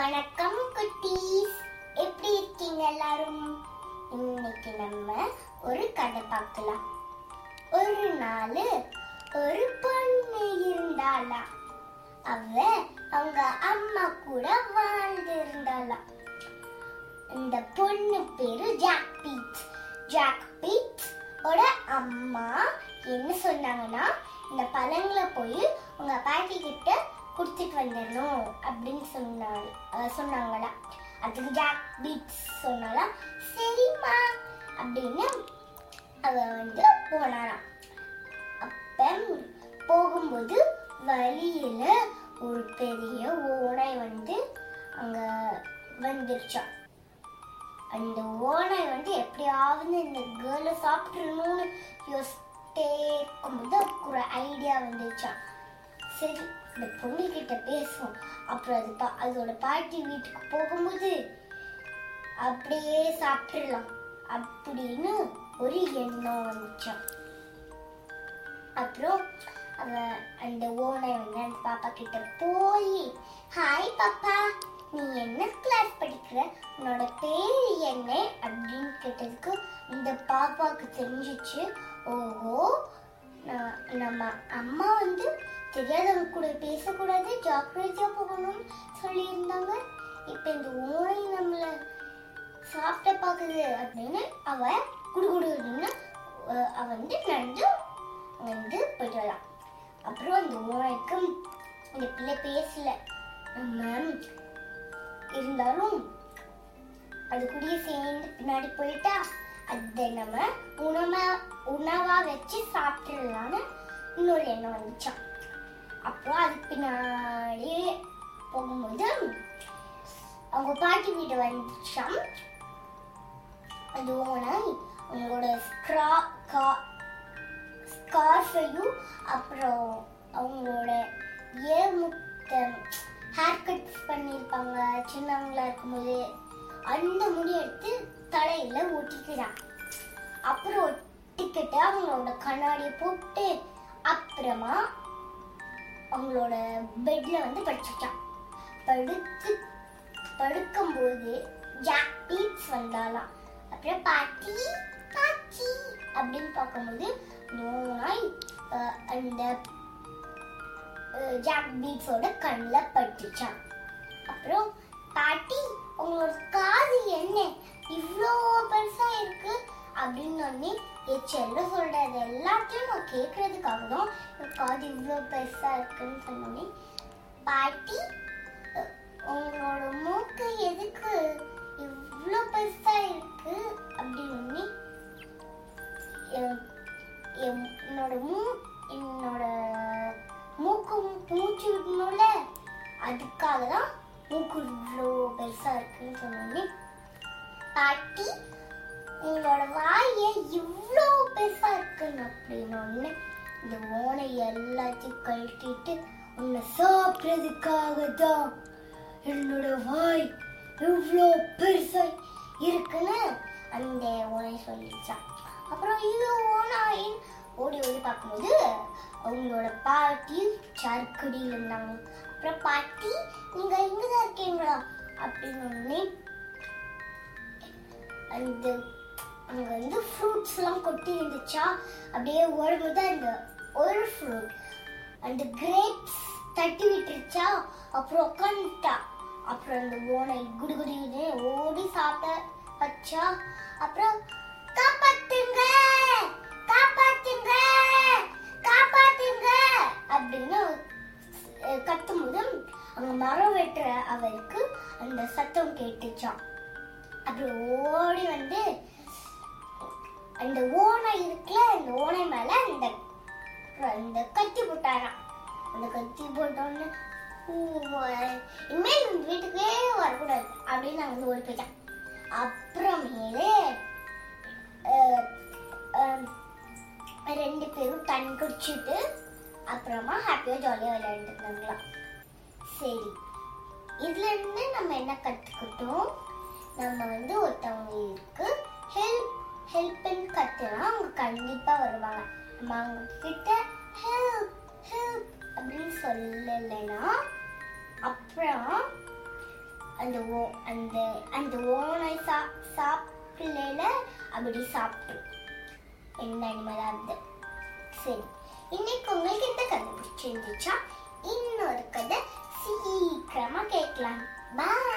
வணக்கம் குட்டீஸ். எப்படி இருக்கீங்க எல்லாரும்? இன்னைக்கு நம்ம ஒரு கதை பார்க்கலாம். ஒரு நாள் ஒரு பொண்ணு இருந்தாளா? அவ அவங்க அம்மா கூட வாழ்ந்து இருந்தாளா இந்த பொண்ணு பேரு ஜாக் பீட் ஜாக் பீட் ஓட அம்மா என்ன சொன்னாங்கன்னா இந்த பழங்களை போய் உங்க பாட்டி கிட்ட கொடுத்துட்டு வந்துடணும் அப்படின்னு சொன்னாங்க சொன்னாங்களா? அதுக்கு ஜாக் பீட்ஸ் சொன்னாலாம் சரிம்மா அப்படின்னு அவ வந்து போனாராம் அப்ப போகும்போது வழியில ஒரு பெரிய ஓனை வந்து அங்க வந்துருச்சான் அந்த ஓனை வந்து எப்படியாவது இந்த கேர்ளை சாப்பிட்டுறணும்னு யோசிட்டே இருக்கும்போது ஒரு ஐடியா வந்துருச்சான் சரி இந்த பொண்ணு கிட்ட பேசுவோம். அப்புறம் அது பா அதோட பாட்டி வீட்டுக்கு போகும்போது அப்படியே சாப்பிட்டுடலாம் அப்படின்னு ஒரு எண்ணம் வந்துச்சான் அப்புறம் அவ அந்த ஓனை வந்து அந்த பாப்பா கிட்ட போய் ஹாய் பாப்பா நீ என்ன கிளாஸ் படிக்கிற? உன்னோட பேர் என்ன? அப்படின்னு கேட்டதுக்கு இந்த பாப்பாவுக்கு தெரிஞ்சிச்சு. ஓஹோ நம்ம அம்மா வந்து தெரியாதவங்க கூட பேசக்கூடாது ஜாக்கிரதையா போகணும்னு சொல்லியிருந்தாங்க. இப்போ இந்த ஓனை நம்மள சாப்பிட்ட பாக்குது அப்படின்னு அவ குடுகுடுன்னு அவ வந்து நடந்து வந்து போயிட்டு அப்புறம் அந்த ஓனைக்கு இந்த பிள்ளை பேசல. நம்ம இருந்தாலும் அது கூடயே சேர்ந்து பின்னாடி போயிட்டா அதை நம்ம உணவா உணவா வச்சு சாப்பிட்டுடலான்னு இன்னொரு எண்ணம் வந்துச்சான் அப்புறம் அது பின்னாடி போகும்போது அவங்க பாட்டி வீடு வந்துச்சான் அது ஓனை அவங்களோட ஸ்க்ரா கா ஸ்கார்ஃபையும் அப்புறம் அவங்களோட ஏமுத்த ஹேர் கட்ஸ் பண்ணியிருப்பாங்க சின்னவங்களா இருக்கும்போது. அந்த முடி எடுத்து தலையில ஒட்டிக்கிறான். அப்புறம் ஒட்டிக்கிட்டு அவங்களோட கண்ணாடியை போட்டு அப்புறமா அவங்களோட பெட்ல வந்து படுத்துட்டான். படுத்து படுக்கும்போது ஜாக் பீட்ஸ் வந்தாலாம் அப்புறம் பாட்டி பாட்டி அப்படின்னு பார்க்கும்போது நோய். அந்த ஜாக் பீட்ஸோட கண்ணில் பட்டுச்சான் அப்புறம் பாட்டி உங்களோட காது என்ன? இவ்வளோ பெருசாக இருக்குது அப்படின்னு உடனே என் செல்ல சொல்றது எல்லாத்தையும் நான் கேட்கறதுக்காக தான் என் காது இவ்வளோ பெருசா இருக்குன்னு சொன்னோன்னே பாட்டி உங்களோட மூக்கு எதுக்கு இவ்வளோ பெருசா இருக்கு அப்படின்னு என்- என்- என்னோட மூ என்னோட மூக்கு மூச்சு விடணும்ல அதுக்காக தான் மூக்கு இவ்வளோ பெருசா இருக்குன்னு சொன்னோன்னே பாட்டி உங்களோட வாயை இவ்வளோ பெருசா இருக்குன்னு அப்படின்னு இந்த ஓனை எல்லாத்தையும் கழட்டிட்டு உன்னை சாப்பிட்றதுக்காக தான் என்னோட வாய் இவ்வளோ பெருசா இருக்குன்னு அந்த ஓனை சொல்லிச்சான். அப்புறம் இது ஓனாயின் ஓடி ஓடி பார்க்கும்போது அவங்களோட பாட்டி சர்க்கடியில் இருந்தாங்க. அப்புறம் பாட்டி நீங்க இங்கதான் இருக்கீங்களா? அப்படின்னு அந்த அங்கே வந்து ஃப்ரூட்ஸ்லாம் கொட்டி இருந்துச்சா? அப்படியே ஓடும்போது அந்த ஒரு ஃப்ரூட் அந்த கிரேப்ஸ் தட்டி விட்டுருச்சா? அப்புறம் உட்காந்துட்டா அப்புறம் அந்த ஓனை குடுகுடின்னு ஓடி சாப்பிட வச்சா. அப்புறம் காப்பாத்துங்க! காப்பாத்துங்க! காப்பாத்துங்க! அப்படின்னு கத்தும் கத்தும்போது அங்க மரம் வெட்டுற அவருக்கு அந்த சத்தம் கேட்டுச்சான் அப்புறம் ஓடி வந்து அந்த ஓனை இருக்குல்ல அந்த ஓனை மேல அந்த அந்த கத்தி போட்டாராம். அந்த கத்தி போட்டோன்னு இனிமேல் இந்த வீட்டுக்கே வரக்கூடாது அப்படின்னு நான் வந்து ஓடி போயிட்டேன் அப்புறமேலே ரெண்டு பேரும் தண்ணி குடிச்சிட்டு அப்புறமா ஹாப்பியா ஜாலியா விளையாண்டுருந்தாங்களாம். சரி இதுல இருந்து நம்ம என்ன கத்துக்கிட்டோம்? நம்ம வந்து ஒருத்தவங்களுக்கு ஹெல்ப் ஹெல்ப்னு கத்துனா அவங்க கண்டிப்பாக வருவாங்க. நம்ம அவங்க கிட்ட ஹெல்ப் ஹெல்ப் அப்படின்னு சொல்லலைன்னா அப்புறம் அந்த ஓ அந்த அந்த ஓனை சா சாப்பிடல அப்படி சாப்பிட்டு என்ன அனிமலாக இருந்து. சரி. இன்னைக்கு உங்களுக்கு இந்த கதை பிடிச்சிருந்துச்சா இன்னொரு கதை சீக்கிரமாக கேட்கலாம். பாய்